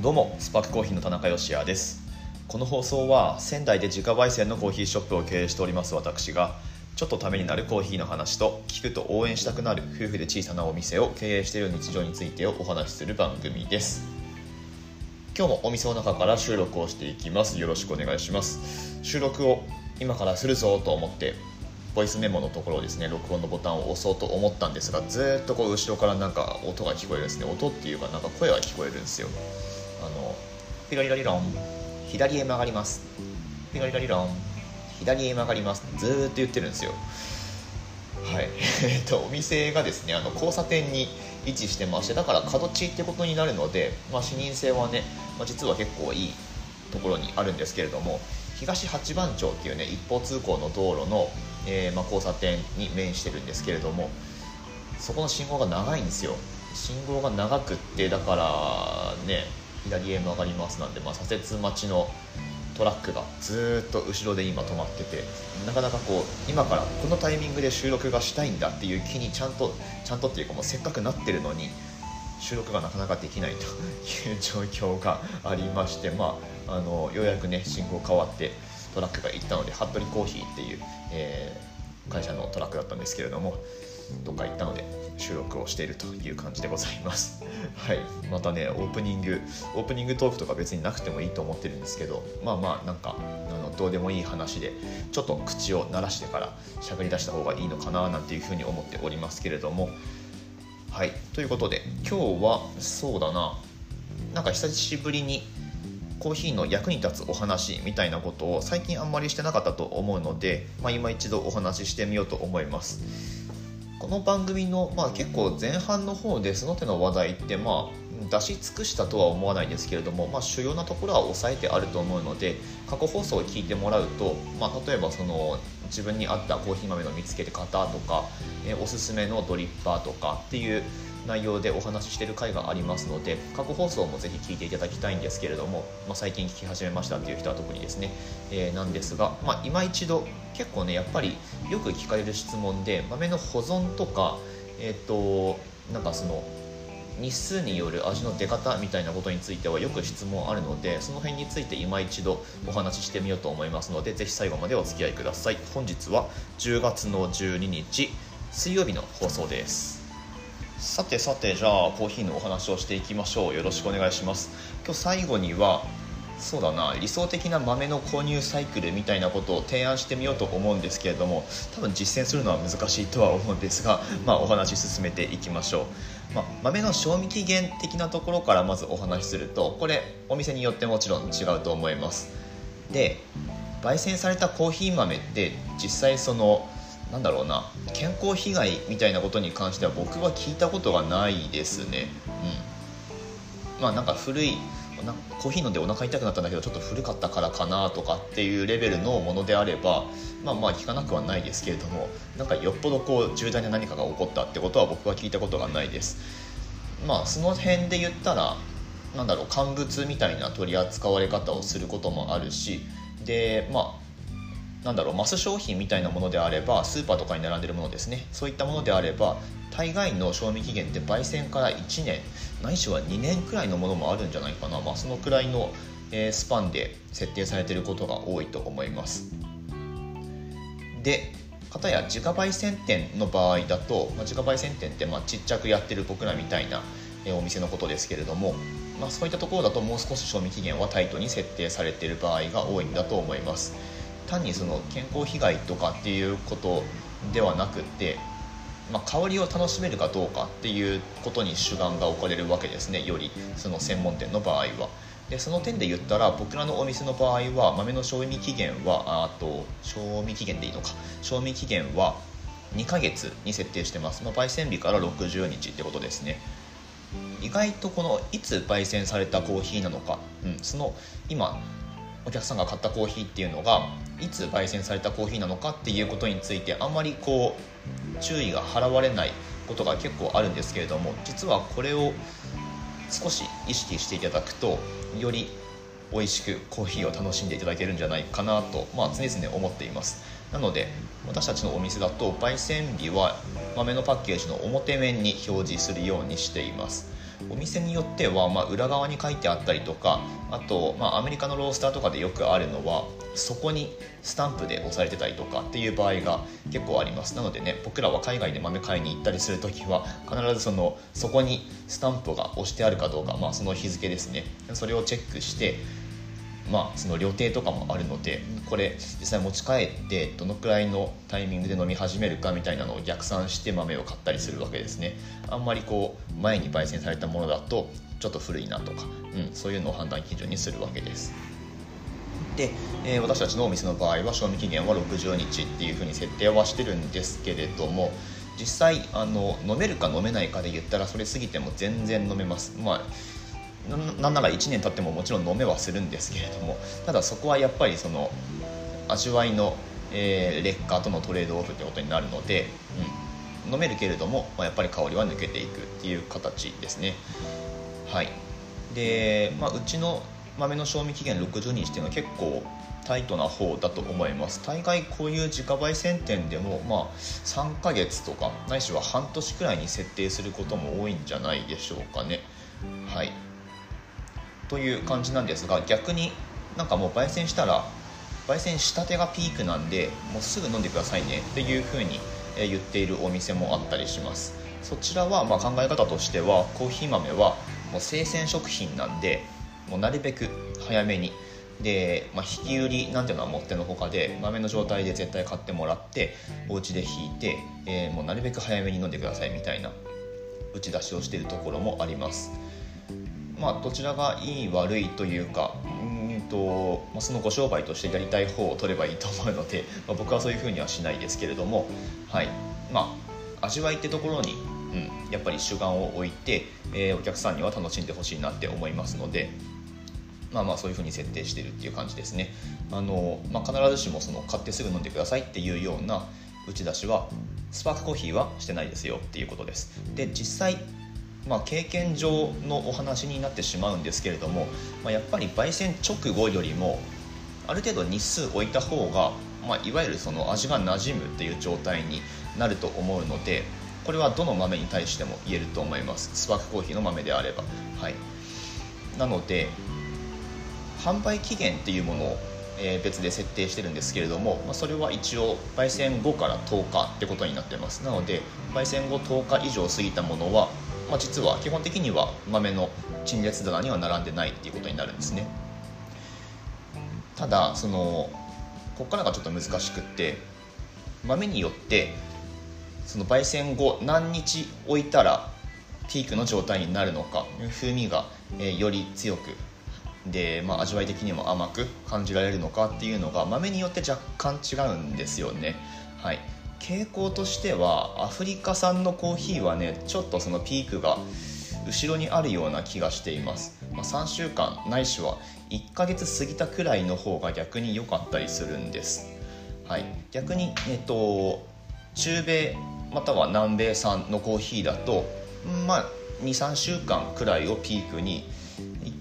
どうもスパークコーヒーの田中芳也です。この放送は仙台で自家焙煎のコーヒーショップを経営しております私がちょっとためになるコーヒーの話と聞くと応援したくなる夫婦で小さなお店を経営している日常についてをお話しする番組です。今日もお店の中から収録をしていきます。よろしくお願いします。収録を今からするぞと思ってボイスメモのところですね録音のボタンを押そうと思ったんですがずっとこう後ろからなんか音が聞こえるんですね。音っていうかなんか声が聞こえるんですよ。あのピロリロリロン左へ曲がります。ピロリロリロン左へ曲がります。ずっと言ってるんですよ。はい。えっとお店がですねあの交差点に位置してましてだから角地ってことになるので、まあ、視認性はね、まあ、実は結構いいところにあるんですけれども東八番町っていうね一方通行の道路の、えー、まあ、交差点に面してるんですけれどもそこの信号が長いんですよ。信号が長くってだからね左へ曲がりますなんで、まあ、左折待ちのトラックがずっと後ろで今止まっててなかなかこう今からこのタイミングで収録がしたいんだっていう気にちゃんとちゃんとっていうかもうせっかくなってるのに収録がなかなかできないという状況がありまして、まあ、あのようやくね信号変わってトラックが行ったので服部コーヒーっていう、えー、会社のトラックだったんですけれどもどっか行ったので収録をしているという感じでございます。はい。またねオープニングオープニングトークとか別になくてもいいと思ってるんですけどまあまあなんかあのどうでもいい話でちょっと口を鳴らしてから喋り出した方がいいのかななんていうふうに思っておりますけれども。はい。ということで今日はそうだな。なんか久しぶりにコーヒーの役に立つお話みたいなことを最近あんまりしてなかったと思うので、まあ、今一度お話ししてみようと思います。この番組の、まあ、結構前半の方でその手の話題ってまあ出し尽くしたとは思わないですけれども、まあ、主要なところは押さえてあると思うので過去放送を聞いてもらうと、まあ、例えばその自分に合ったコーヒー豆の見つけ方とか、えおすすめのドリッパーとかっていう内容でお話ししてる回がありますので過去放送もぜひ聞いていただきたいんですけれども、まあ、最近聞き始めましたっていう人は特にですね、えー、なんですが、まあ、今一度結構ねやっぱりよく聞かれる質問で豆の保存とかえっ、ー、となんかその日数による味の出方みたいなことについてはよく質問あるのでその辺について今一度お話ししてみようと思いますのでぜひ最後までお付き合いください。本日は10月の12日水曜日の放送です。さてさてじゃあコーヒーのお話をしていきましょう。よろしくお願いします。今日最後にはそうだな理想的な豆の購入サイクルみたいなことを提案してみようと思うんですけれども多分実践するのは難しいとは思うんですが、まあ、お話進めていきましょう、まあ、豆の賞味期限的なところからまずお話しするとこれお店によってもちろん違うと思います。で焙煎されたコーヒー豆って実際そのなんだろうな健康被害みたいなことに関しては僕は聞いたことがないですね。うん。まあなんか古いコーヒー飲んでお腹痛くなったんだけどちょっと古かったからかなとかっていうレベルのものであればまあまあ聞かなくはないですけれどもなんかよっぽどこう重大な何かが起こったってことは僕は聞いたことがないです。まあその辺で言ったらなんだろう乾物みたいな取り扱われ方をすることもあるしでまあなんだろうマス商品みたいなものであればスーパーとかに並んでるものですね。そういったものであれば大概の賞味期限って焙煎から1年ないしは2年くらいのものもあるんじゃないかな、まあ、そのくらいの、スパンで設定されてることが多いと思います。で片や自家焙煎店の場合だと、まあ、自家焙煎店ってまあちっちゃくやってる僕らみたいな、お店のことですけれども、まあ、そういったところだともう少し賞味期限はタイトに設定されている場合が多いんだと思います。単にその健康被害とかっていうことではなくって、まあ、香りを楽しめるかどうかっていうことに主眼が置かれるわけですねよりその専門店の場合は。でその点で言ったら僕らのお店の場合は豆の賞味期限はあと賞味期限でいいのか。賞味期限は2ヶ月に設定してます、まあ、焙煎日から60日ってことですね。意外とこのいつ焙煎されたコーヒーなのか、うん、その今お客さんが買ったコーヒーっていうのがいつ焙煎されたコーヒーなのかっていうことについてあんまりこう注意が払われないことが結構あるんですけれども実はこれを少し意識していただくとより美味しくコーヒーを楽しんでいただけるんじゃないかなと、まあ、常々思っています。なので私たちのお店だと焙煎日は豆のパッケージの表面に表示するようにしています。お店によっては、まあ、裏側に書いてあったりとかあと、まあ、アメリカのロースターとかでよくあるのはそこにスタンプで押されてたりとかっていう場合が結構あります。なのでね僕らは海外で豆買いに行ったりする時は必ずそのそこにスタンプが押してあるかどうか、まあ、その日付ですね。それをチェックしてまあ、その料亭とかもあるのでこれ実際持ち帰ってどのくらいのタイミングで飲み始めるかみたいなのを逆算して豆を買ったりするわけですね。あんまりこう前に焙煎されたものだとちょっと古いなとか、うん、そういうのを判断基準にするわけです。で、えー、私たちのお店の場合は賞味期限は60日っていうふうに設定はしてるんですけれども実際あの飲めるか飲めないかで言ったらそれ過ぎても全然飲めます。まあなんなら1年経ってももちろん飲めはするんですけれどもただそこはやっぱりその味わいの、えー、劣化とのトレードオフってことになるので、うん、飲めるけれども、まあ、やっぱり香りは抜けていくっていう形ですね。はい。で、まあ、うちの豆の賞味期限60日っていうのは結構タイトな方だと思います。大概こういう自家焙煎店でもまあ3ヶ月とかないしは半年くらいに設定することも多いんじゃないでしょうかね。はい。という感じなんですが逆になんかもう焙煎したら焙煎したてがピークなんでもうすぐ飲んでくださいねっていう風に言っているお店もあったりします。そちらはま考え方としてはコーヒー豆はもう生鮮食品なんでもうなるべく早めにで、まあ、引き売りなんていうのはもってのほかで豆の状態で絶対買ってもらってお家で引いて、えー、もうなるべく早めに飲んでくださいみたいな打ち出しをしているところもあります。まあ、どちらがいい悪いというかうんと、まあ、そのご商売としてやりたい方を取ればいいと思うので、まあ、僕はそういうふうにはしないですけれども、はいまあ、味わいってところに、うん、やっぱり主眼を置いて、えー、お客さんには楽しんでほしいなって思いますので。まあまあそういうふうに設定してるっていう感じですね。あのまあ、必ずしもその買ってすぐ飲んでくださいっていうような打ち出しはスパークコーヒーはしてないですよっていうことです。で実際まあ、経験上のお話になってしまうんですけれども、まあ、やっぱり焙煎直後よりもある程度日数置いた方が、まあ、いわゆるその味が馴染むっていう状態になると思うのでこれはどの豆に対しても言えると思います。スパークコーヒーの豆であれば。はい。なので販売期限っていうものをえ別で設定してるんですけれども、まあ、それは一応焙煎後から10日ってことになってます。なので焙煎後10日以上過ぎたものはまあ、実は基本的には豆の陳列棚には並んでないっていうことになるんですね。ただそのここからがちょっと難しくって豆によってその焙煎後何日置いたらピークの状態になるのか風味が、えより強くで、まあ、味わい的にも甘く感じられるのかっていうのが豆によって若干違うんですよね。はい。傾向としてはアフリカ産のコーヒーはねちょっとそのピークが後ろにあるような気がしています、まあ、3週間ないしは1ヶ月過ぎたくらいの方が逆に良かったりするんです、はい、逆に、えっと、中米または南米産のコーヒーだとまあ23週間くらいをピークに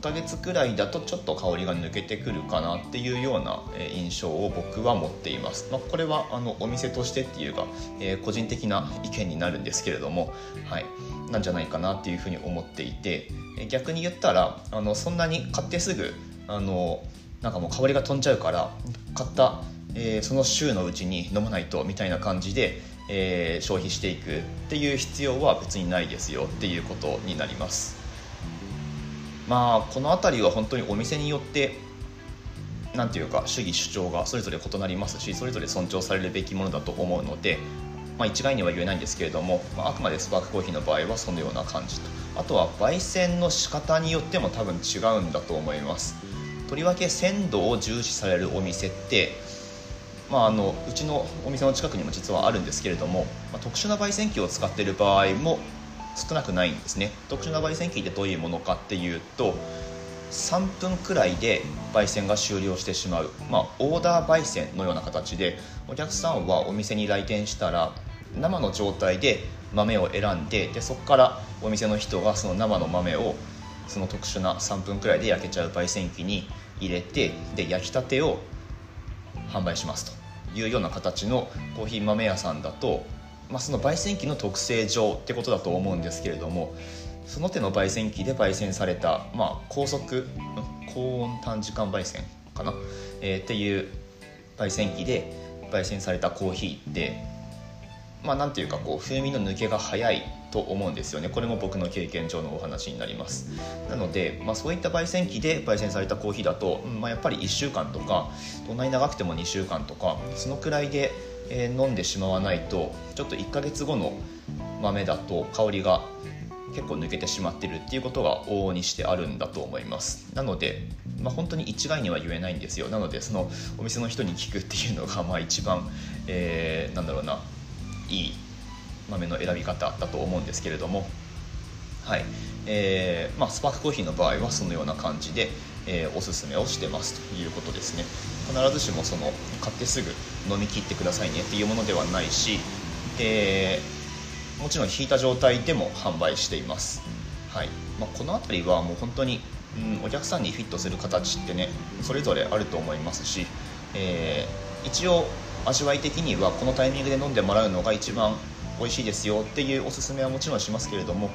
1ヶ月くらいだとちょっと香りが抜けてくるかなっていうような印象を僕は持っています、まあ、これはあのお店としてっていうか、えー、個人的な意見になるんですけれども、はい、なんじゃないかなっていうふうに思っていて逆に言ったらあのそんなに買ってすぐあのなんかもう香りが飛んじゃうから買った、えー、その週のうちに飲まないとみたいな感じで、えー、消費していくっていう必要は別にないですよっていうことになります。まあこの辺りは本当にお店によって何ていうか主義主張がそれぞれ異なりますしそれぞれ尊重されるべきものだと思うので、まあ、一概には言えないんですけれども、まあ、あくまでスパークコーヒーの場合はそのような感じと。あとは焙煎の仕方によっても多分違うんだと思います。とりわけ鮮度を重視されるお店ってまあ、あのうちのお店の近くにも実はあるんですけれども、まあ、特殊な焙煎機を使っている場合も少なくないんですね。特殊な焙煎機ってどういうものかっていうと3分くらいで焙煎が終了してしまう、まあ、オーダー焙煎のような形でお客さんはお店に来店したら生の状態で豆を選んででそこからお店の人がその生の豆をその特殊な3分くらいで焼けちゃう焙煎機に入れてで焼きたてを販売しますというような形のコーヒー豆屋さんだとまあ、その焙煎機の特性上ってことだと思うんですけれどもその手の焙煎機で焙煎された、まあ、高速高温短時間焙煎かな、えー、っていう焙煎機で焙煎されたコーヒーってまあなんていうかこう風味の抜けが早いと思うんですよね。これも僕の経験上のお話になります。なので、まあ、そういった焙煎機で焙煎されたコーヒーだと、まあ、やっぱり1週間とかどんなに長くても2週間とかそのくらいで、え、飲んでしまわないとちょっと1ヶ月後の豆だと香りが結構抜けてしまってるっていうことが往々にしてあるんだと思います。なので、まあ、本当に一概には言えないんですよ。なのでそのお店の人に聞くっていうのがまあ一番、えー、なんだろうないい豆の選び方だと思うんですけれども。はい。えーまあ、スパークコーヒーの場合はそのような感じで、えー、おすすめをしてますということですね。必ずしもその買ってすぐ飲み切ってくださいねっていうものではないし、えー、もちろん引いた状態でも販売しています、はい。まあ、この辺りはもう本当に、うん、お客さんにフィットする形ってねそれぞれあると思いますし、えー、一応味わい的にはこのタイミングで飲んでもらうのが一番美味しいですよっていうおすすめはもちろんしますけれども、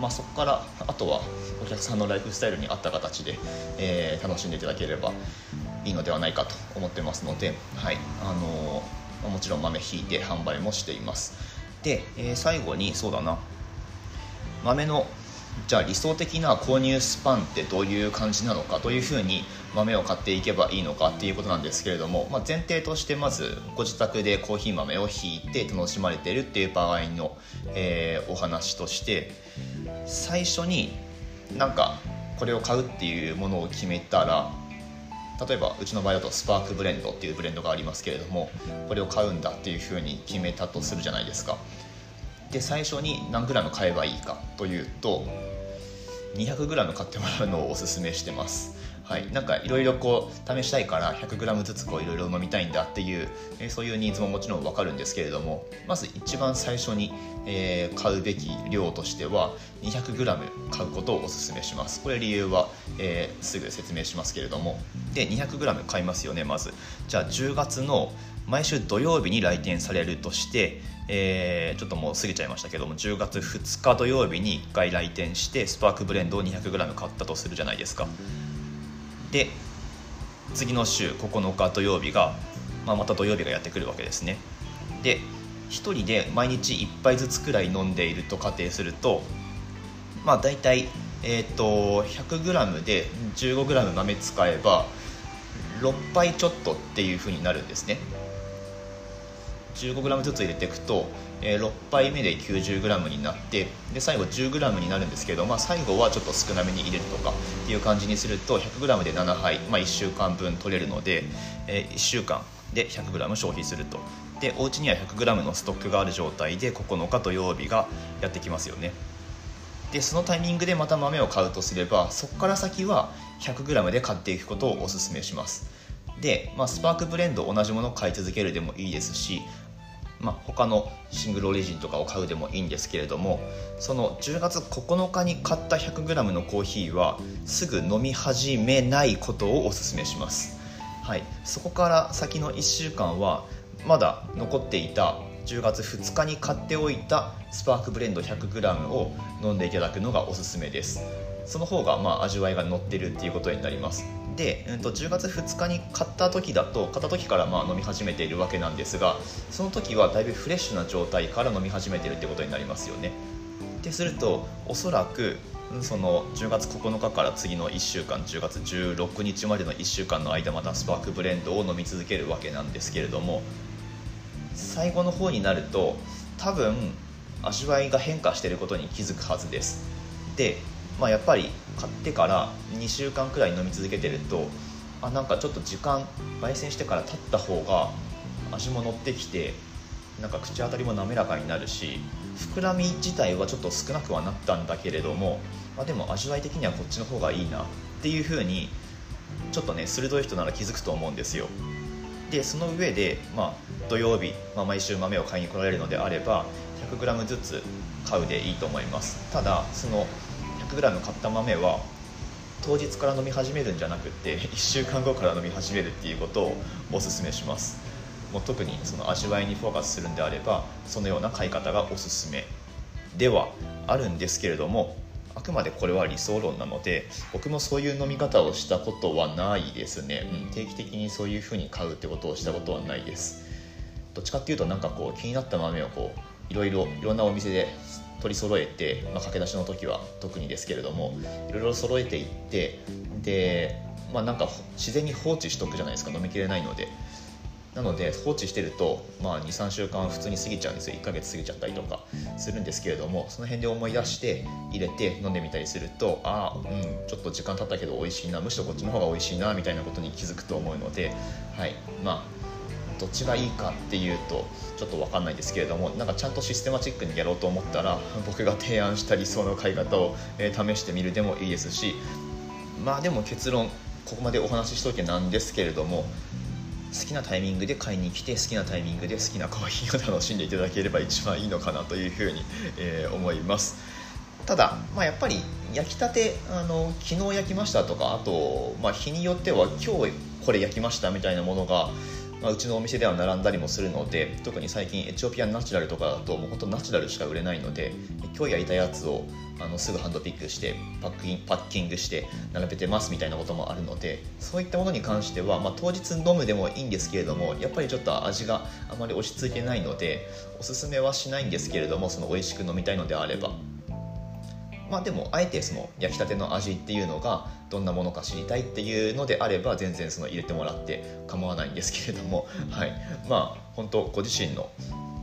まあ、そこからあとはお客さんのライフスタイルに合った形で、えー、楽しんでいただければいいのではないかと思ってますので、はい。あのー、もちろん豆ひいて販売もしています。で、えー、最後にそうだな。豆のじゃあ理想的な購入スパンってどういう感じなのかどういうふうに豆を買っていけばいいのかっていうことなんですけれども、まあ、前提としてまずご自宅でコーヒー豆をひいて楽しまれてるっていう場合の、えー、お話として最初になんかこれを買うっていうものを決めたら例えばうちの場合だとスパークブレンドっていうブレンドがありますけれどもこれを買うんだっていうふうに決めたとするじゃないですか。で最初に何グラム買えばいいかというと 200g 買ってもらうのをおすすめしてます。はい、なんかいろいろこう試したいから 100g ずつこういろいろ飲みたいんだっていう、え、そういうニーズももちろん分かるんですけれどもまず一番最初に、えー、買うべき量としては 200g 買うことをおすすめします。これ理由は、えー、すぐ説明しますけれども。で 200g 買いますよねまず。じゃあ10月の毎週土曜日に来店されるとして、えー、ちょっともう過ぎちゃいましたけども10月2日土曜日に1回来店してスパークブレンドを 200g 買ったとするじゃないですか。で次の週9日土曜日が、まあ、また土曜日がやってくるわけですね。で1人で毎日1杯ずつくらい飲んでいると仮定するとまあ大体えーと、100g で 15g 豆使えば6杯ちょっとっていうふうになるんですね。15g ずつ入れていくと、えー、6杯目で 90g になってで最後 10g になるんですけど、まあ、最後はちょっと少なめに入れるとかっていう感じにすると 100g で7杯、まあ、1週間分取れるので、えー、1週間で 100g 消費すると。でお家には 100g のストックがある状態で9日土曜日がやってきますよね。でそのタイミングでまた豆を買うとすればそこから先は 100g で買っていくことをおすすめします。で、まあ、スパークブレンド同じものを買い続けるでもいいですしまあ、他のシングルオリジンとかを買うでもいいんですけれどもその10月9日に買った 100g のコーヒーはすぐ飲み始めないことをおすすめします、はい、そこから先の1週間はまだ残っていた10月2日に買っておいたスパークブレンド 100g を飲んでいただくのがおすすめです。その方がまあ味わいが乗ってるっていうことになります。で、うん、と10月2日に買った時だと買った時からまあ飲み始めているわけなんですがその時はだいぶフレッシュな状態から飲み始めてるってことになりますよね。でするとおそらくその10月9日から次の1週間10月16日までの1週間の間またスパークブレンドを飲み続けるわけなんですけれども最後の方になると多分味わいが変化していることに気づくはずです。でまあ、やっぱり買ってから2週間くらい飲み続けてるとあなんかちょっと時間焙煎してから経った方が味も乗ってきてなんか口当たりも滑らかになるし膨らみ自体はちょっと少なくはなったんだけれども、まあ、でも味わい的にはこっちの方がいいなっていう風にちょっとね鋭い人なら気づくと思うんですよ。でその上で、まあ、土曜日、まあ、毎週豆を買いに来られるのであれば 100g ずつ買うでいいと思います。ただその 100g 買った豆は当日から飲み始めるんじゃなくて1週間後から飲み始めるっていうことをおすすめします。もう特にその味わいにフォーカスするんであればそのような買い方がおすすめ。ではあるんですけれどもあくまでこれは理想論なので僕もそういう飲み方をしたことはないですね、うん、定期的にそういうふうに買うってことをしたことはないです。どっちかっていうとなんかこう気になった豆をこういろいろいろんなお店で取り揃えて、まあ、駆け出しの時は特にですけれどもいろいろ揃えていってでまあなんか自然に放置しとくじゃないですか飲みきれないので。なので放置してると、まあ、23週間普通に過ぎちゃうんですよ。1ヶ月過ぎちゃったりとかするんですけれどもその辺で思い出して入れて飲んでみたりするとああうんちょっと時間経ったけど美味しいなむしろこっちの方が美味しいなみたいなことに気づくと思うのではい。まあどっちがいいかっていうとちょっと分かんないですけれどもなんかちゃんとシステマチックにやろうと思ったら僕が提案した理想の買い方を、え試してみる。でもいいですしまあでも結論ここまでお話ししといてなんですけれども好きなタイミングで買いに来て好きなタイミングで好きなコーヒーを楽しんでいただければ一番いいのかなというふうに、えー、思います。ただ、まあ、やっぱり焼きたてあの昨日焼きましたとかあと、まあ、日によっては今日これ焼きましたみたいなものがまあ、うちのお店では並んだりもするので特に最近エチオピアンナチュラルとかだともうほんとナチュラルしか売れないので今日焼いたやつをあのすぐハンドピックしてパッキンパッキングして並べてますみたいなこともあるのでそういったものに関しては、まあ、当日飲むでもいいんですけれどもやっぱりちょっと味があまり落ち着いてないのでおすすめはしないんですけれどもその美味しく飲みたいのであれば。まあでもあえてその焼きたての味っていうのがどんなものか知りたいっていうのであれば全然その入れてもらって構わないんですけれども、はい、まあ本当ご自身の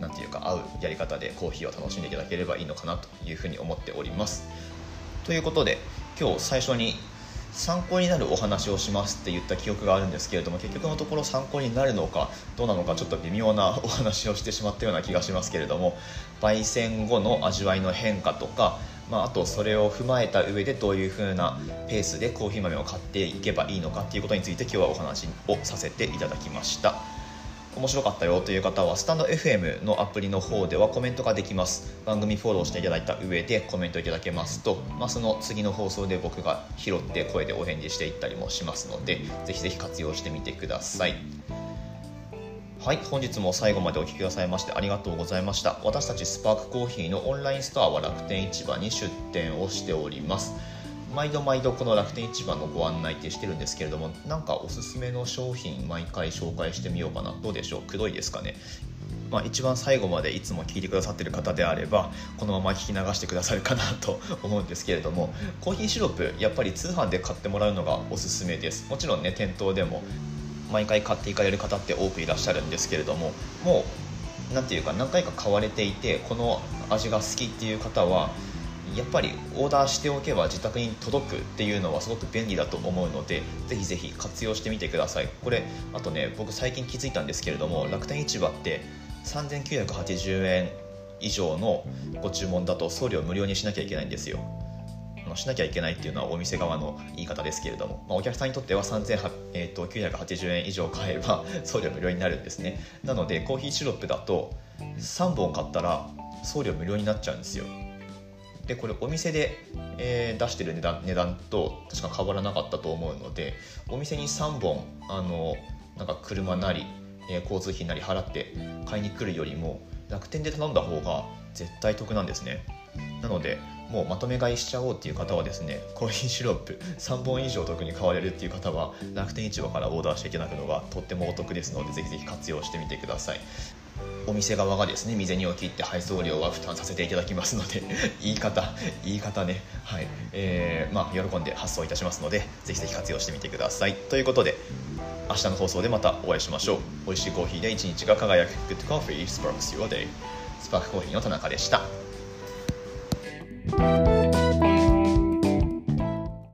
何て言うか合うやり方でコーヒーを楽しんでいただければいいのかなというふうに思っております。ということで今日最初に参考になるお話をしますって言った記憶があるんですけれども結局のところ参考になるのかどうなのかちょっと微妙なお話をしてしまったような気がしますけれども焙煎後の味わいの変化とかまあ、あとそれを踏まえた上でどういう風なペースでコーヒー豆を買っていけばいいのかっていうことについて今日はお話をさせていただきました。面白かったよという方はスタンド FM のアプリの方ではコメントができます。番組フォローしていただいた上でコメントいただけますと、まあ、その次の放送で僕が拾って声でお返事していったりもしますのでぜひぜひ活用してみてください。はい本日も最後までお聴きくださいましてありがとうございました。私たちスパークコーヒーのオンラインストアは楽天市場に出店をしております。毎度毎度この楽天市場のご案内ってしてるんですけれどもなんかおすすめの商品毎回紹介してみようかな。どうでしょう？くどいですかね？まあ、一番最後までいつも聞いてくださってる方であればこのまま聞き流してくださるかなと 思うんですけれどもコーヒーシロップやっぱり通販で買ってもらうのがおすすめです。もちろんね店頭でも毎回買っていかれる方って多くいらっしゃるんですけれどももう何ていうか何回か買われていてこの味が好きっていう方はやっぱりオーダーしておけば自宅に届くっていうのはすごく便利だと思うのでぜひぜひ活用してみてください。これあとね僕最近気づいたんですけれども楽天市場って3980円以上のご注文だと送料無料にしなきゃいけないんですよ。のしなきゃいけないっていうのはお店側の言い方ですけれども、まあ、お客さんにとっては3980円以上買えば 送料無料になるんですね。なのでコーヒーシロップだと3本買ったら送料無料になっちゃうんですよ。でこれお店で、えー、出してる値段値段と確か変わらなかったと思うのでお店に3本あのなんか車なり、えー、交通費なり払って買いに来るよりも楽天で頼んだ方が絶対得なんですね。なのでもうまとめ買いしちゃおうっていう方はですねコーヒーシロップ3本以上特に買われるっていう方は楽天市場からオーダーしていただくのがとってもお得ですのでぜひぜひ活用してみてください。お店側がですね未然を切って配送料は負担させていただきますので 言い方言い方ね。はい。えー、まあ喜んで発送いたしますのでぜひぜひ活用してみてください。ということで明日の放送でまたお会いしましょう。美味しいコーヒーで一日が輝く。Good Coffee Sparks Your Day スパークコーヒーの田中でした Bye.